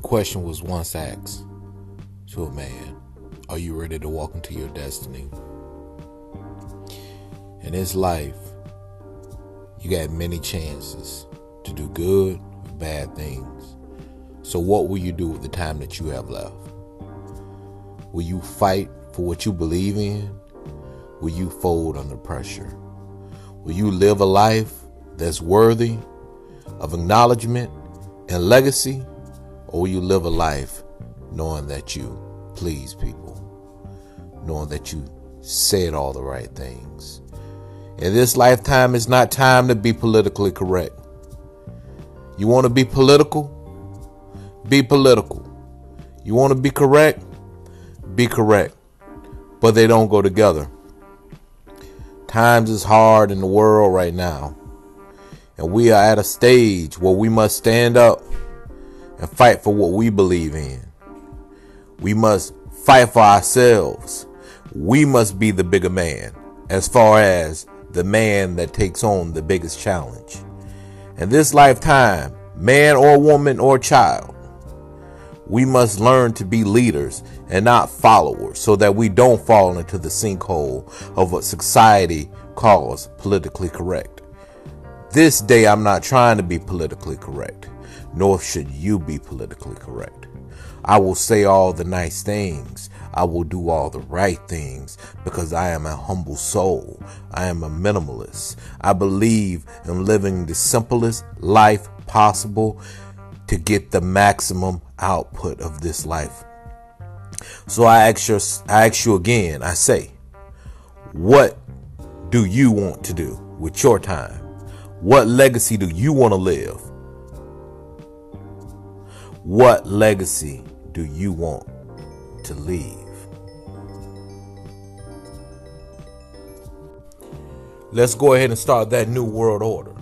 question was once asked to a man Are you ready to walk into your destiny? In this life, you got many chances to do good or bad things. So, what will you do with the time that you have left? Will you fight for what you believe in? Will you fold under pressure? Will you live a life that's worthy of acknowledgement and legacy? Or will you live a life knowing that you please people, knowing that you said all the right things? In this lifetime, it's not time to be politically correct. You want to be political? Be political. You want to be correct? Be correct. But they don't go together. Times is hard in the world right now. And we are at a stage where we must stand up and fight for what we believe in. We must fight for ourselves. We must be the bigger man as far as the man that takes on the biggest challenge. In this lifetime, man or woman or child, we must learn to be leaders and not followers so that we don't fall into the sinkhole of what society calls politically correct. This day, I'm not trying to be politically correct, nor should you be politically correct. I will say all the nice things. I will do all the right things because I am a humble soul. I am a minimalist. I believe in living the simplest life possible to get the maximum output of this life. So I ask you, I ask you again, I say, what do you want to do with your time? What legacy do you want to live? What legacy do you want to leave? Let's go ahead and start that new world order.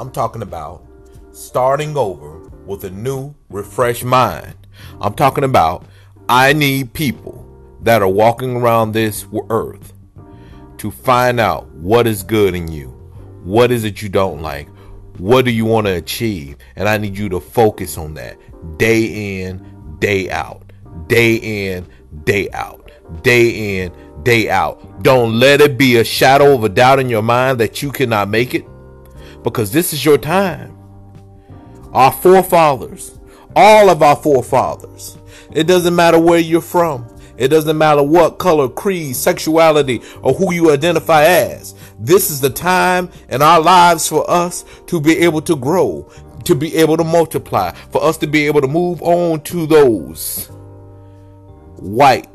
I'm talking about starting over with a new, refreshed mind. I'm talking about I need people that are walking around this earth to find out what is good in you. What is it you don't like? What do you want to achieve? And I need you to focus on that day in, day out, day in, day out, day in, day out. Don't let it be a shadow of a doubt in your mind that you cannot make it because this is your time. Our forefathers, all of our forefathers, it doesn't matter where you're from. It doesn't matter what color, creed, sexuality, or who you identify as. This is the time in our lives for us to be able to grow, to be able to multiply, for us to be able to move on to those white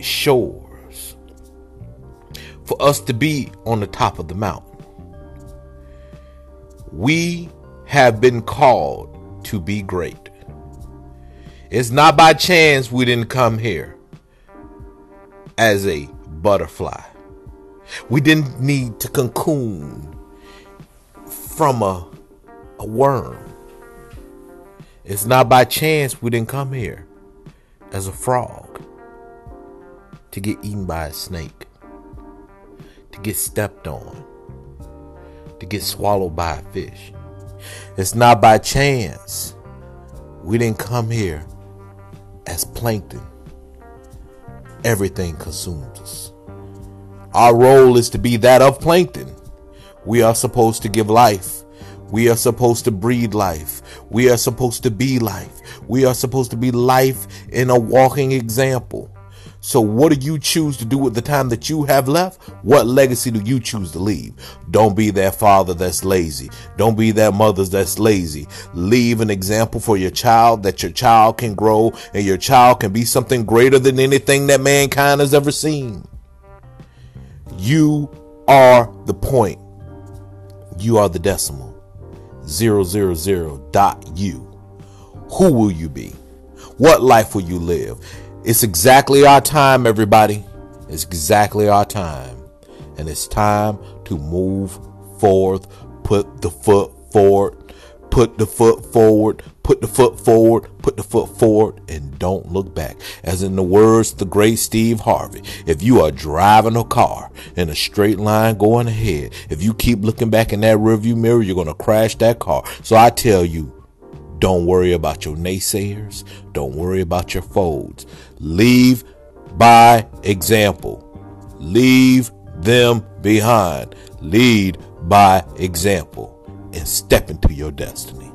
shores, for us to be on the top of the mountain. We have been called to be great. It's not by chance we didn't come here as a butterfly. We didn't need to cocoon from a, a worm. It's not by chance we didn't come here as a frog to get eaten by a snake, to get stepped on, to get swallowed by a fish. It's not by chance we didn't come here as plankton. Everything consumes us. Our role is to be that of plankton. We are supposed to give life. We are supposed to breed life. We are supposed to be life. We are supposed to be life in a walking example. So, what do you choose to do with the time that you have left? What legacy do you choose to leave? Don't be that father that's lazy. Don't be that mother that's lazy. Leave an example for your child that your child can grow and your child can be something greater than anything that mankind has ever seen. You are the point. You are the decimal. Zero zero zero dot you. Who will you be? What life will you live? It's exactly our time, everybody. It's exactly our time. And it's time to move forth, put the foot forward, put the foot forward, put the foot forward, put the foot forward, and don't look back. As in the words of the great Steve Harvey, if you are driving a car in a straight line going ahead, if you keep looking back in that rearview mirror, you're going to crash that car. So I tell you, Don't worry about your naysayers. Don't worry about your foes. Leave by example. Leave them behind. Lead by example and step into your destiny.